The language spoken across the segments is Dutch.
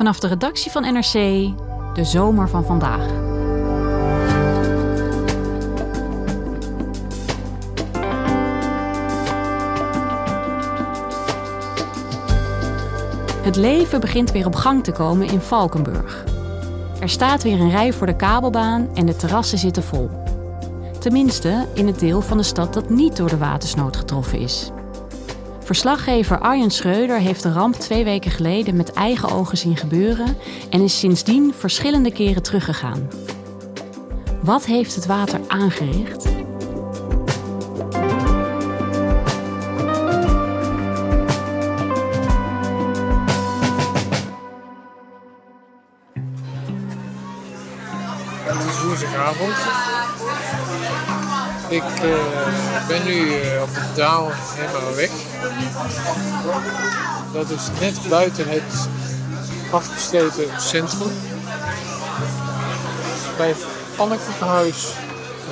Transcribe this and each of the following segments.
Vanaf de redactie van NRC, de zomer van vandaag. Het leven begint weer op gang te komen in Valkenburg. Er staat weer een rij voor de kabelbaan en de terrassen zitten vol. Tenminste in het deel van de stad dat niet door de watersnood getroffen is. Verslaggever Arjen Schreuder heeft de ramp twee weken geleden met eigen ogen zien gebeuren en is sindsdien verschillende keren teruggegaan. Wat heeft het water aangericht? Het is woensdagavond. Ik uh, ben nu uh, op de Daal helemaal weg. Dat is net buiten het afgesloten centrum. Bij het Annekhuis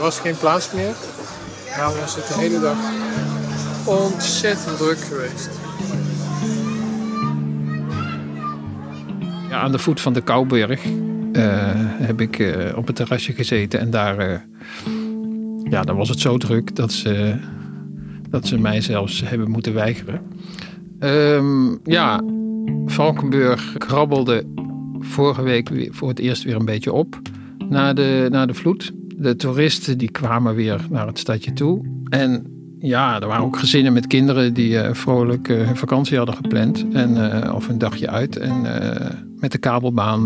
was geen plaats meer. Nou was het de hele dag ontzettend druk geweest. Ja, aan de voet van de Kouberg uh, heb ik uh, op het terrasje gezeten en daar, uh, ja, daar was het zo druk dat ze, dat ze mij zelfs hebben moeten weigeren. Um, ja, Valkenburg krabbelde vorige week voor het eerst weer een beetje op na de, na de vloed. De toeristen die kwamen weer naar het stadje toe. En ja, er waren ook gezinnen met kinderen die vrolijk hun vakantie hadden gepland. En, of een dagje uit. En met de kabelbaan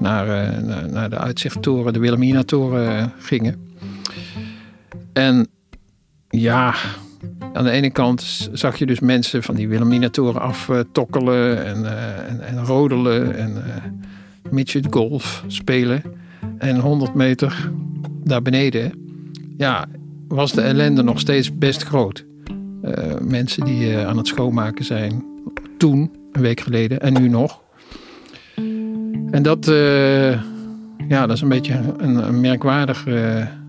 naar, naar, naar, de uitzichttoren, de Wilhelmina-toren gingen. En ja, aan de ene kant zag je dus mensen van die Wilhelmina-toren aftokkelen en, uh, en, en, rodelen en uh, golf spelen. En 100 meter daar beneden, ja, was de ellende nog steeds best groot. Uh, mensen die aan het schoonmaken zijn toen, een week geleden en nu nog. En dat, ja, dat is een beetje een, een merkwaardige uh,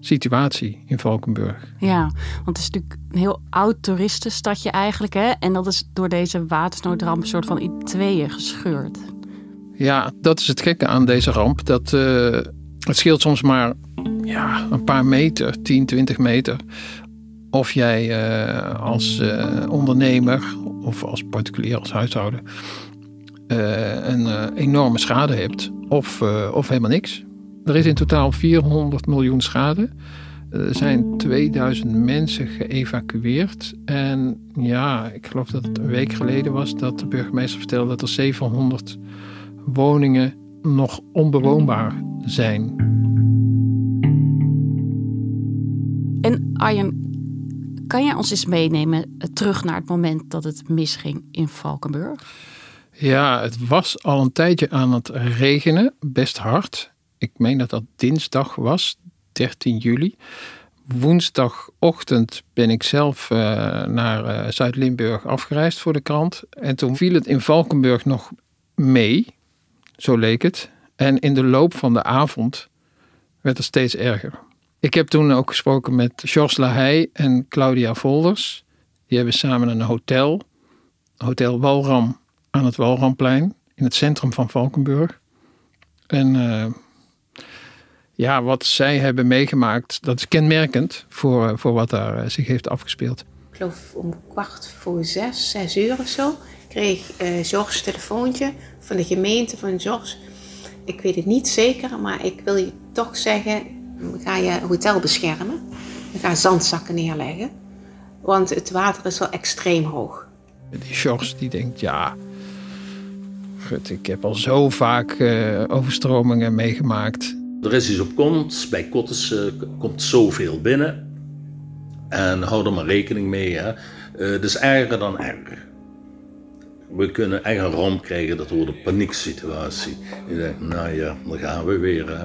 situatie in Valkenburg. Ja, want het is natuurlijk een heel oud toeristenstadje eigenlijk. Hè? En dat is door deze watersnoodramp een soort van in tweeën gescheurd. Ja, dat is het gekke aan deze ramp. Dat, uh, het scheelt soms maar ja, een paar meter, 10, 20 meter. Of jij als ondernemer of als particulier, als huishouden een enorme schade hebt of, of helemaal niks. Er is in totaal 400 miljoen schade. Er zijn 2000 mensen geëvacueerd. En ja, ik geloof dat het een week geleden was dat de burgemeester vertelde dat er 700 woningen nog onbewoonbaar zijn. En Arjen, kan jij ons eens meenemen terug naar het moment dat het misging in Valkenburg? Ja, het was al een tijdje aan het regenen, best hard. Ik meen dat dat dinsdag was, 13 juli. Woensdagochtend ben ik zelf uh, naar uh, Zuid-Limburg afgereisd voor de krant. En toen viel het in Valkenburg nog mee, zo leek het. En in de loop van de avond werd het steeds erger. Ik heb toen ook gesproken met Georges Lahey en Claudia Volders. Die hebben samen een hotel, Hotel Walram, aan het Walramplein in het centrum van Valkenburg. En uh, ja, wat zij hebben meegemaakt, dat is kenmerkend voor, voor wat daar uh, zich heeft afgespeeld. Ik geloof om kwart voor zes, zes uur of zo, kreeg uh, Georges een telefoontje van de gemeente van Georges. Ik weet het niet zeker, maar ik wil je toch zeggen, ga je hotel beschermen. Ga zandzakken neerleggen. Want het water is wel extreem hoog. Die Sjors die denkt, ja, gut, ik heb al zo vaak eh, overstromingen meegemaakt. Er is iets op komst. Bij Kottes eh, komt zoveel binnen. En hou er maar rekening mee. Hè. Het is erger dan erger. We kunnen echt een ramp krijgen, dat wordt een panieksituatie. Je denkt, nou ja, dan gaan we weer. Hè.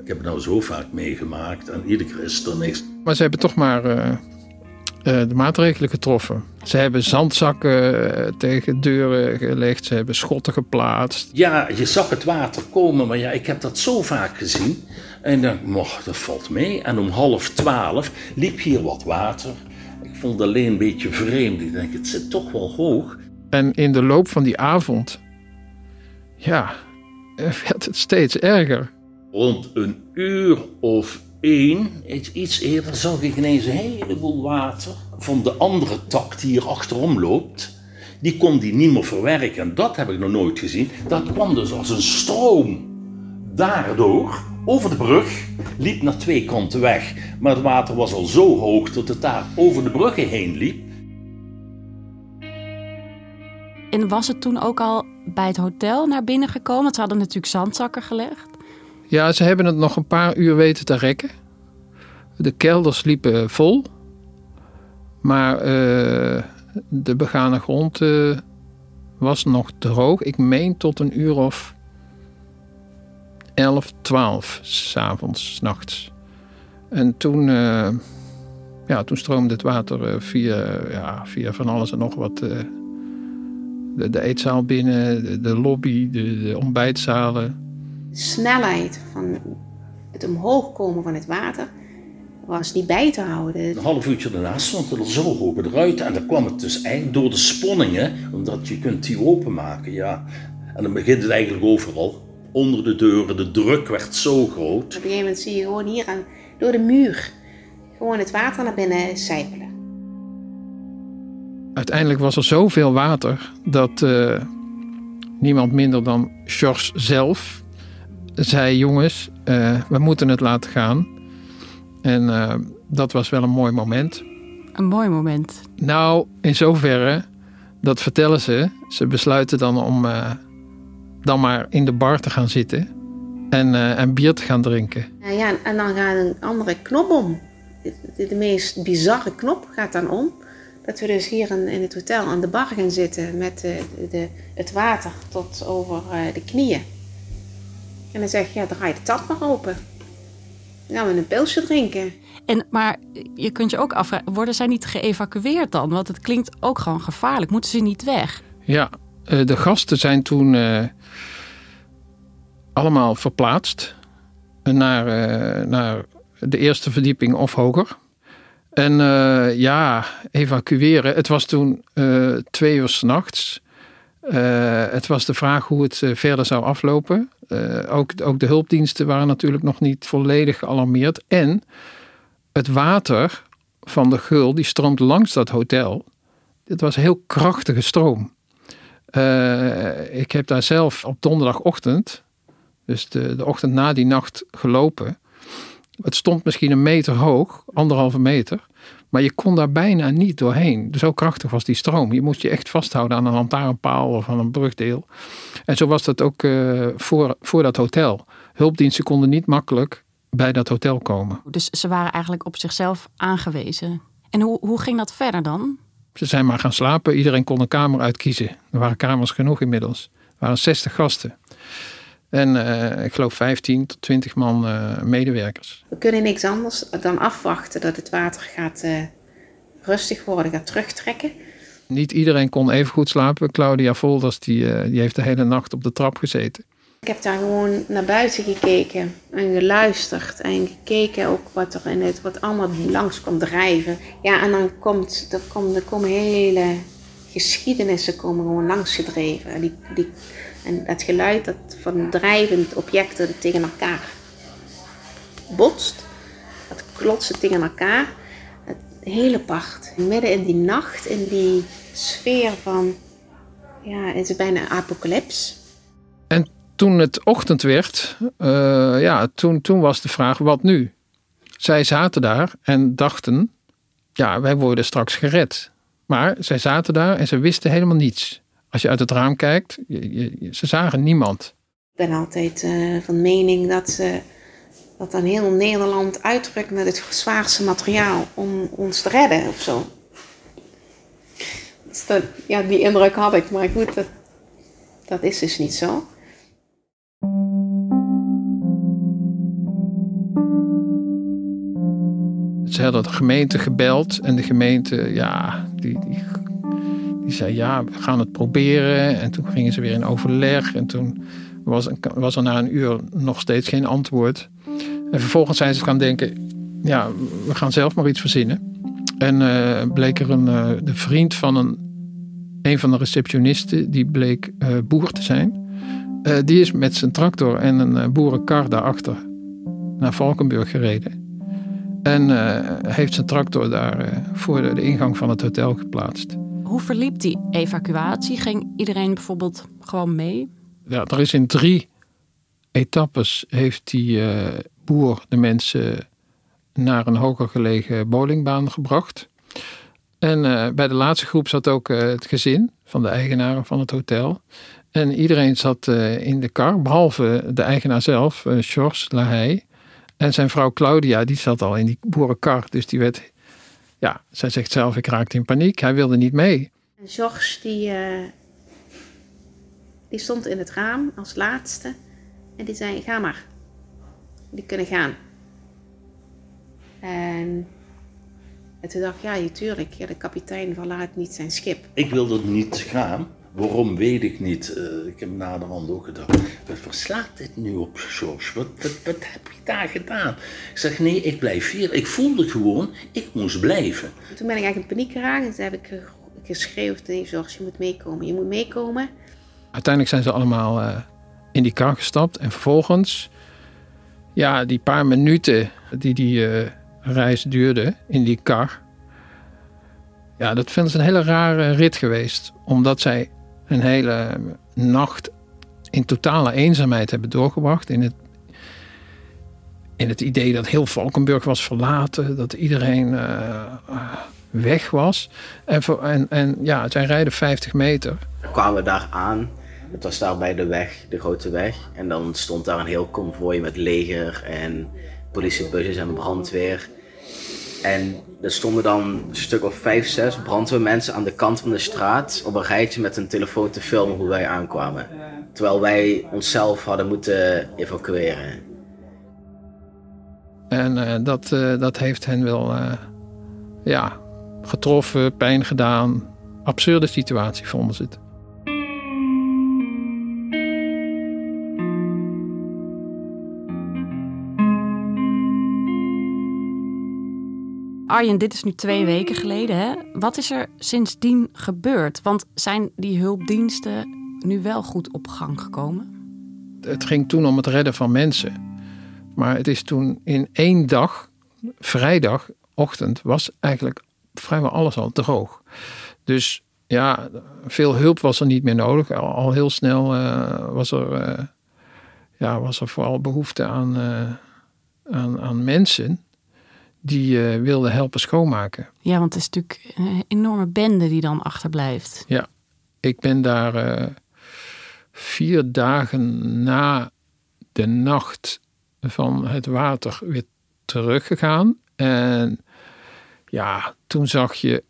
Ik heb het nou zo vaak meegemaakt en iedere keer is er niks. Maar ze hebben toch maar eh, de maatregelen getroffen. Ze hebben zandzakken eh, tegen deuren gelegd. Ze hebben schotten geplaatst. Ja, je zag het water komen, maar ja, ik heb dat zo vaak gezien. En dacht, mocht, dat valt mee. En om half twaalf liep hier wat water. Ik vond het alleen een beetje vreemd. Ik denk, het zit toch wel hoog. En in de loop van die avond, ja, eh, werd het steeds erger. Rond een uur of één, iets, eerder, zag ik ineens een heleboel water van de andere tak die hier achterom loopt. Die kon die niet meer verwerken. En dat heb ik nog nooit gezien. Dat kwam dus als een stroom daardoor over de brug, liep naar twee kanten weg. Maar het water was al zo hoog dat het daar over de bruggen heen liep. En was het toen ook al bij het hotel naar binnen gekomen? Ze hadden natuurlijk zandzakken gelegd. Ja, ze hebben het nog een paar uur weten te rekken. De kelders liepen vol. Maar eh, de begane grond eh, was nog droog. Ik meen tot een uur of 11, 12 s'avonds, 's nachts. En toen, eh, ja, toen stroomde het water via, ja, via van alles en nog wat. de, de eetzaal binnen, de, de lobby, de, de ontbijtzalen. De snelheid van het omhoog komen van het water was niet bij te houden. Een half uurtje daarna stond het er zo hoog eruit. En dan kwam het dus eigenlijk door de sponningen, omdat je kunt die openmaken. Ja. En dan begint het eigenlijk overal. Onder de deuren, de druk werd zo groot. Op een gegeven moment zie je gewoon hier aan, door de muur gewoon het water naar binnen sijpelen. Uiteindelijk was er zoveel water dat eh, niemand minder dan George zelf zei: Jongens, eh, we moeten het laten gaan. En eh, dat was wel een mooi moment. Een mooi moment. Nou, in zoverre, dat vertellen ze. Ze besluiten dan om eh, dan maar in de bar te gaan zitten en, eh, en bier te gaan drinken. Ja, en dan gaat een andere knop om. De, meest bizarre knop gaat dan om. Dat we dus hier in, in het hotel aan de bar gaan zitten met de, de, het water tot over eh, de knieën. En dan zeg je, ja, draai de tap maar open. Dan gaan we een pilsje drinken. En, maar je kunt je ook afvragen, worden zij niet geëvacueerd dan? Want het klinkt ook gewoon gevaarlijk. Moeten ze niet weg? Ja, eh, de gasten zijn toen eh, allemaal verplaatst naar, eh, naar de eerste verdieping of hoger. En eh, ja, evacueren. Het was toen eh, twee uur s'nachts. Eh het was de vraag hoe het eh, verder zou aflopen. Eh, ook, ook de hulpdiensten waren natuurlijk nog niet volledig gealarmeerd. En het water van de gul die stroomt langs dat hotel. Dit was heel krachtige stroom. Ik heb daar zelf op donderdagochtend, dus de, de ochtend na die nacht, gelopen. Het stond misschien een meter hoog, anderhalve meter. Maar je kon daar bijna niet doorheen. Zo krachtig was die stroom. Je moest je echt vasthouden aan een lantaarnpaal of aan een brugdeel. En zo was dat ook eh, voor, voor dat hotel. Hulpdiensten konden niet makkelijk bij dat hotel komen. Dus ze waren eigenlijk op zichzelf aangewezen. En hoe, hoe ging dat verder dan? Ze zijn maar gaan slapen. Iedereen kon een kamer uitkiezen. Er waren kamers genoeg inmiddels. Er waren 60 gasten. En eh, ik geloof 15 tot 20 man eh, medewerkers. We kunnen niks anders dan afwachten dat het water gaat eh, rustig worden, gaat terugtrekken. Niet iedereen kon even goed slapen. Claudia Volders die, die heeft de hele nacht op de trap gezeten. Ik heb daar gewoon naar buiten gekeken en geluisterd en gekeken ook wat er in het, wat allemaal langs komt drijven. Ja, en dan komt, er, komt, er komen hele geschiedenissen komen gewoon langs gedreven. En, die, die, en dat geluid dat van drijvend objecten tegen elkaar botst, dat klotsen tegen elkaar. Het hele part, midden in die nacht, in die sfeer van, ja, het is bijna een apocalyps. En toen het ochtend werd, uh, ja, toen, toen was de vraag: wat nu? Zij zaten daar en dachten: ja, wij worden straks gered. Maar zij zaten daar en ze wisten helemaal niets. Als je uit het raam kijkt, je, ze zagen niemand. Ik ben altijd uh, van mening dat, uh, dat dan heel Nederland uitdrukt met het zwaarste materiaal om ons te redden of zo. Dus dat, ja, die indruk had ik, maar goed, dat, dat is dus niet zo. Ze hadden de gemeente gebeld en de gemeente, ja, die, die, die zei ja, we gaan het proberen. En toen gingen ze weer in overleg en toen was, was er na een uur nog steeds geen antwoord. En vervolgens zijn ze gaan denken, ja, we gaan zelf maar iets verzinnen. En uh, bleek er een, uh, de vriend van een, van de receptionisten, die bleek uh, boer te zijn. die is met zijn tractor en een boerenkar daarachter naar Valkenburg gereden. En heeft zijn tractor daar voor de, ingang van het hotel geplaatst. Hoe verliep die evacuatie? Ging iedereen bijvoorbeeld gewoon mee? Ja, er is in drie etappes heeft die boer de mensen naar een hoger gelegen bowlingbaan gebracht. En uh, bij de laatste groep zat ook uh, het gezin van de eigenaren van het hotel. En iedereen zat in de kar, behalve de eigenaar zelf, Georges Lahey. En zijn vrouw Claudia, die zat al in die boerenkar. Dus die werd, ja, zij zegt zelf, ik raakte in paniek. Hij wilde niet mee. En Georges, die, die stond in het raam als laatste. En die zei, ga maar. Die kunnen gaan. En, en toen dacht ik, ja, natuurlijk, ja, de kapitein verlaat niet zijn schip. Ik wilde niet gaan. Waarom weet ik niet. Uh, ik heb naderhand ook gedacht, wat verslaat dit nu op, George? Wat, wat, wat, heb je daar gedaan? Ik zeg, nee, ik blijf hier. Ik voelde gewoon, ik moest blijven. Toen ben ik eigenlijk in paniek geraakt en toen heb ik geschreven tegen George, je moet meekomen, je moet meekomen. Uiteindelijk zijn ze allemaal uh, in die kar gestapt en vervolgens, ja, die paar minuten die die... Uh, reis duurde in die kar. Ja, dat vinden ze een hele rare rit geweest. Omdat zij een hele nacht in totale eenzaamheid hebben doorgebracht. In het, in het idee dat heel Valkenburg was verlaten. Dat iedereen uh, weg was. En, voor, en, en ja, zij rijden 50 meter. We kwamen daar aan. Het was daar bij de weg, de grote weg. En dan stond daar een heel konvooi met leger en politiebussen en brandweer. En er stonden dan een stuk of vijf, zes brandweermensen aan de kant van de straat op een rijtje met een telefoon te filmen hoe wij aankwamen. Terwijl wij onszelf hadden moeten evacueren. En uh, dat, uh, dat heeft hen wel uh, ja, getroffen, pijn gedaan. Absurde situatie vonden ze het. Arjen, dit is nu twee weken geleden. Hè? Wat is er sindsdien gebeurd? Want zijn die hulpdiensten nu wel goed op gang gekomen? Het ging toen om het redden van mensen. Maar het is toen in één dag, vrijdagochtend, was eigenlijk vrijwel alles al droog. Dus ja, veel hulp was er niet meer nodig. Al, heel snel uh, was, er, uh, ja, was er vooral behoefte aan, uh, aan, aan mensen die uh, wilde helpen schoonmaken. Ja, want het is natuurlijk een enorme bende die dan achterblijft. Ja, ik ben daar uh, vier dagen na de nacht van het water weer teruggegaan. En ja, toen zag je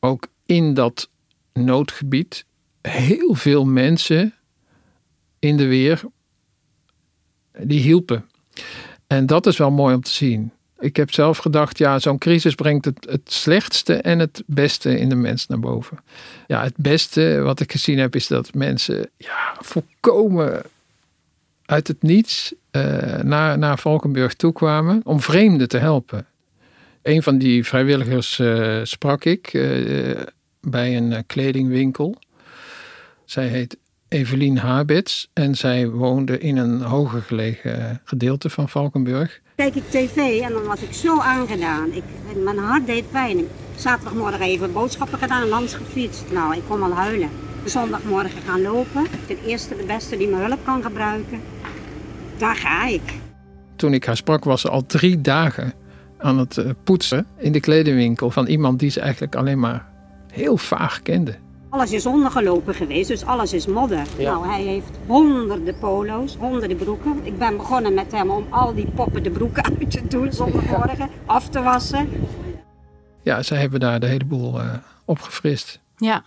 ook in dat noodgebied heel veel mensen in de weer die hielpen. En dat is wel mooi om te zien. Ik heb zelf gedacht, ja, zo'n crisis brengt het, het slechtste en het beste in de mens naar boven. Ja, het beste wat ik gezien heb is dat mensen ja, volkomen uit het niets uh, naar, naar Valkenburg toe kwamen om vreemden te helpen. Een van die vrijwilligers uh, sprak ik uh, bij een kledingwinkel. Zij heet Evelien Habits en zij woonde in een hoger gelegen gedeelte van Valkenburg Kijk ik tv en dan was ik zo aangedaan. Ik, mijn hart deed pijn. Zaterdagmorgen even boodschappen gedaan, langs gefietst. Nou, ik kon al huilen. zondagmorgen gaan lopen. De eerste, de beste die me hulp kan gebruiken. Daar ga ik. Toen ik haar sprak was ze al drie dagen aan het eh, poetsen in de kledingwinkel van iemand die ze eigenlijk alleen maar heel vaag kende. Alles is ondergelopen geweest, dus alles is modder. Ja. Nou, hij heeft honderden polo's, honderden broeken. Ik ben begonnen met hem om al die poppen de broeken uit te doen zondagmorgen, af te wassen. Ja, ze hebben daar de hele boel eh, opgefrist. Ja,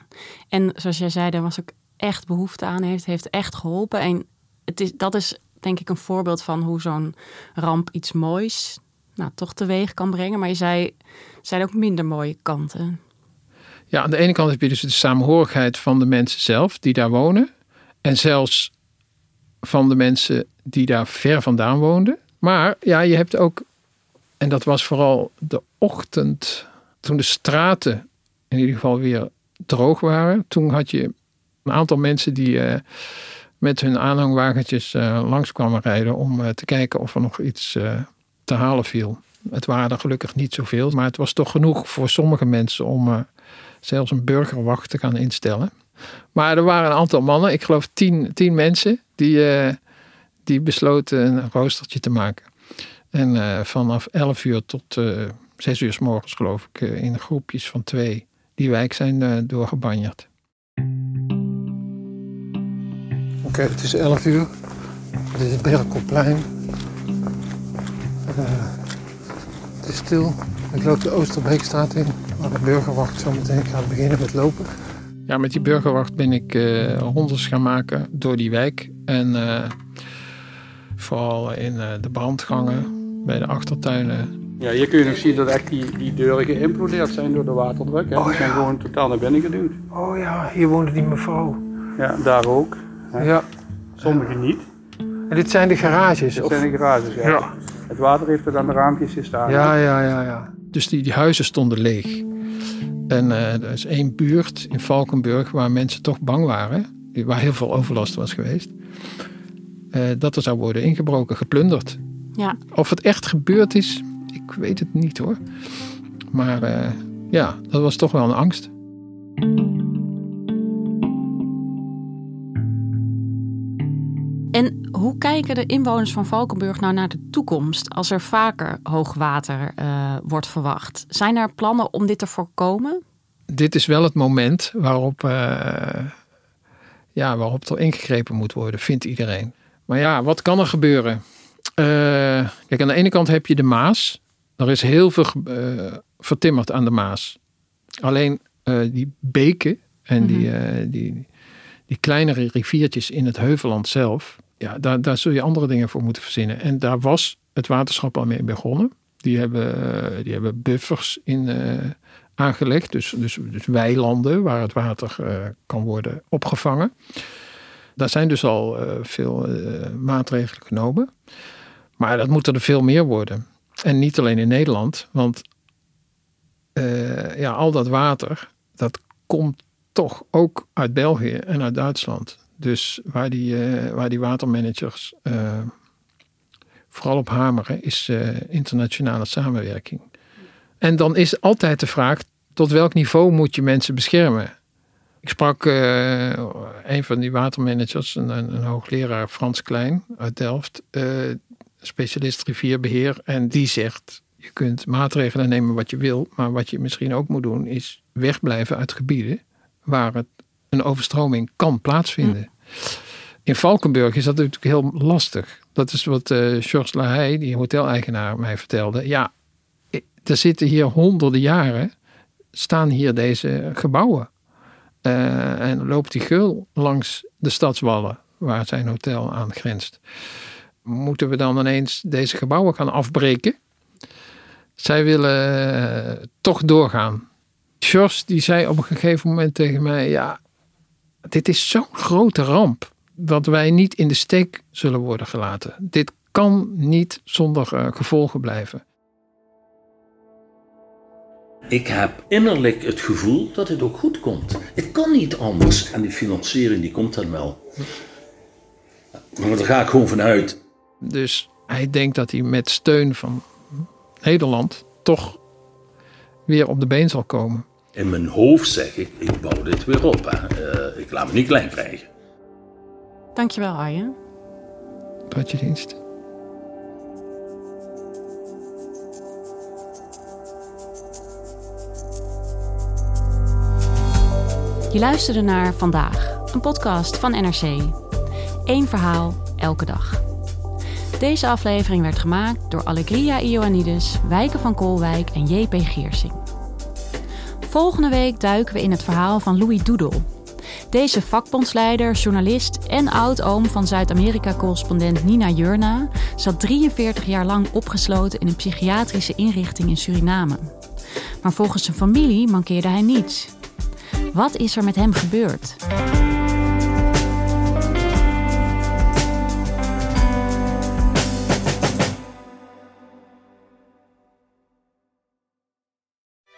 en zoals jij zei, daar was ook echt behoefte aan. Heeft, heeft echt geholpen. En het is, dat is denk ik een voorbeeld van hoe zo'n ramp iets moois nou, toch teweeg kan brengen. Maar je zei, er zijn ook minder mooie kanten. Ja, aan de ene kant heb je dus de samenhorigheid van de mensen zelf die daar wonen. En zelfs van de mensen die daar ver vandaan woonden. Maar ja, je hebt ook, en dat was vooral de ochtend, toen de straten in ieder geval weer droog waren. Toen had je een aantal mensen die eh, met hun aanhangwagentjes eh, langs kwamen rijden om eh, te kijken of er nog iets te halen viel. Het waren er gelukkig niet zoveel, maar het was toch genoeg voor sommige mensen om zelfs een burgerwacht te gaan instellen. Maar er waren een aantal mannen, ik geloof tien, tien mensen, die, eh, die besloten een roostertje te maken. En eh, vanaf 11 uur tot eh 6 uur s morgens, geloof ik, in groepjes van twee, die wijk zijn doorgebanjerd. Oké, het is 11 uur. Dit is het Berkelplein. Het is stil. Ik loop de Oosterbeekstraat in, waar de burgerwacht zo meteen gaat beginnen met lopen. Ja, met die burgerwacht ben ik eh rondes gaan maken door die wijk. En eh, vooral in eh, de brandgangen, bij de achtertuinen. Ja, hier kun je nog zien dat echt die, die deuren geïmplodeerd zijn door de waterdruk. Hè. Oh, die zijn gewoon totaal naar binnen geduwd. Oh ja, hier woonde die mevrouw. Ja, daar ook. hè. Ja. Sommigen niet. En dit zijn de garages? Dat of? zijn de garages, ja. Ja. Het water heeft er aan de raampjes gestaan. Ja, ja, ja, ja. Dus die, die huizen stonden leeg. En eh, er is één buurt in Valkenburg waar mensen toch bang waren. Waar heel veel overlast was geweest. eh, dat er zou worden ingebroken, geplunderd. Ja. Of het echt gebeurd is, ik weet het niet hoor. Maar eh, ja, dat was toch wel een angst. Hoe kijken de inwoners van Valkenburg nou naar de toekomst als er vaker hoogwater eh, wordt verwacht? Zijn er plannen om dit te voorkomen? Dit is wel het moment waarop, eh, ja, waarop er ingegrepen moet worden, vindt iedereen. Maar ja, wat kan er gebeuren? Eh, kijk, aan de ene kant heb je de Maas. Er is heel veel vertimmerd aan de Maas. Alleen die beken en die, eh, die, die kleinere riviertjes in het Heuvelland zelf, ja, daar, daar zul je andere dingen voor moeten verzinnen. En daar was het waterschap al mee begonnen. Die hebben, eh, die hebben buffers in, eh, aangelegd, dus, dus, dus weilanden waar het water eh, kan worden opgevangen. Daar zijn dus al veel maatregelen genomen. Maar dat moeten er veel meer worden. En niet alleen in Nederland, want ja, al dat water, dat komt toch ook uit België en uit Duitsland. Dus waar die, eh, waar die watermanagers eh, vooral op hameren, is eh, internationale samenwerking. En dan is altijd de vraag, tot welk niveau moet je mensen beschermen? Ik sprak een van die watermanagers, een, een, hoogleraar Frans Klein uit Delft, specialist rivierbeheer. En die zegt, je kunt maatregelen nemen wat je wil, maar wat je misschien ook moet doen is wegblijven uit gebieden waar het, een overstroming kan plaatsvinden. In Valkenburg is dat natuurlijk heel lastig. Dat is wat eh Georges Lahey, die hoteleigenaar, mij vertelde. Ja, i- er zitten hier honderden jaren, staan hier deze gebouwen. Eh, en loopt die geul langs de stadswallen, waar zijn hotel aan grenst. Moeten we dan ineens deze gebouwen gaan afbreken? Zij willen eh, toch doorgaan. George die zei op een gegeven moment tegen mij: Ja, dit is zo'n grote ramp dat wij niet in de steek zullen worden gelaten. Dit kan niet zonder eh, gevolgen blijven. Ik heb innerlijk het gevoel dat het ook goed komt. Het kan niet anders. En die financiering die komt dan wel. Maar daar ga ik gewoon vanuit. Dus hij denkt dat hij met steun van Nederland toch weer op de been zal komen. In mijn hoofd zeg ik, ik bouw dit weer op. Hè. Eh, ik laat me niet klein krijgen. Dankjewel, Arjen. Tot je dienst. Je luisterde naar Vandaag, een podcast van NRC. Eén verhaal, elke dag. Deze aflevering werd gemaakt door Allegria Ioannidis, Wijke van Koolwijk en JP Geersing. Volgende week duiken we in het verhaal van Louis Doedel. Deze vakbondsleider, journalist en oud-oom van Zuid-Amerika-correspondent Nina Jurna zat 43 jaar lang opgesloten in een psychiatrische inrichting in Suriname. Maar volgens zijn familie mankeerde hij niets. Wat is er met hem gebeurd?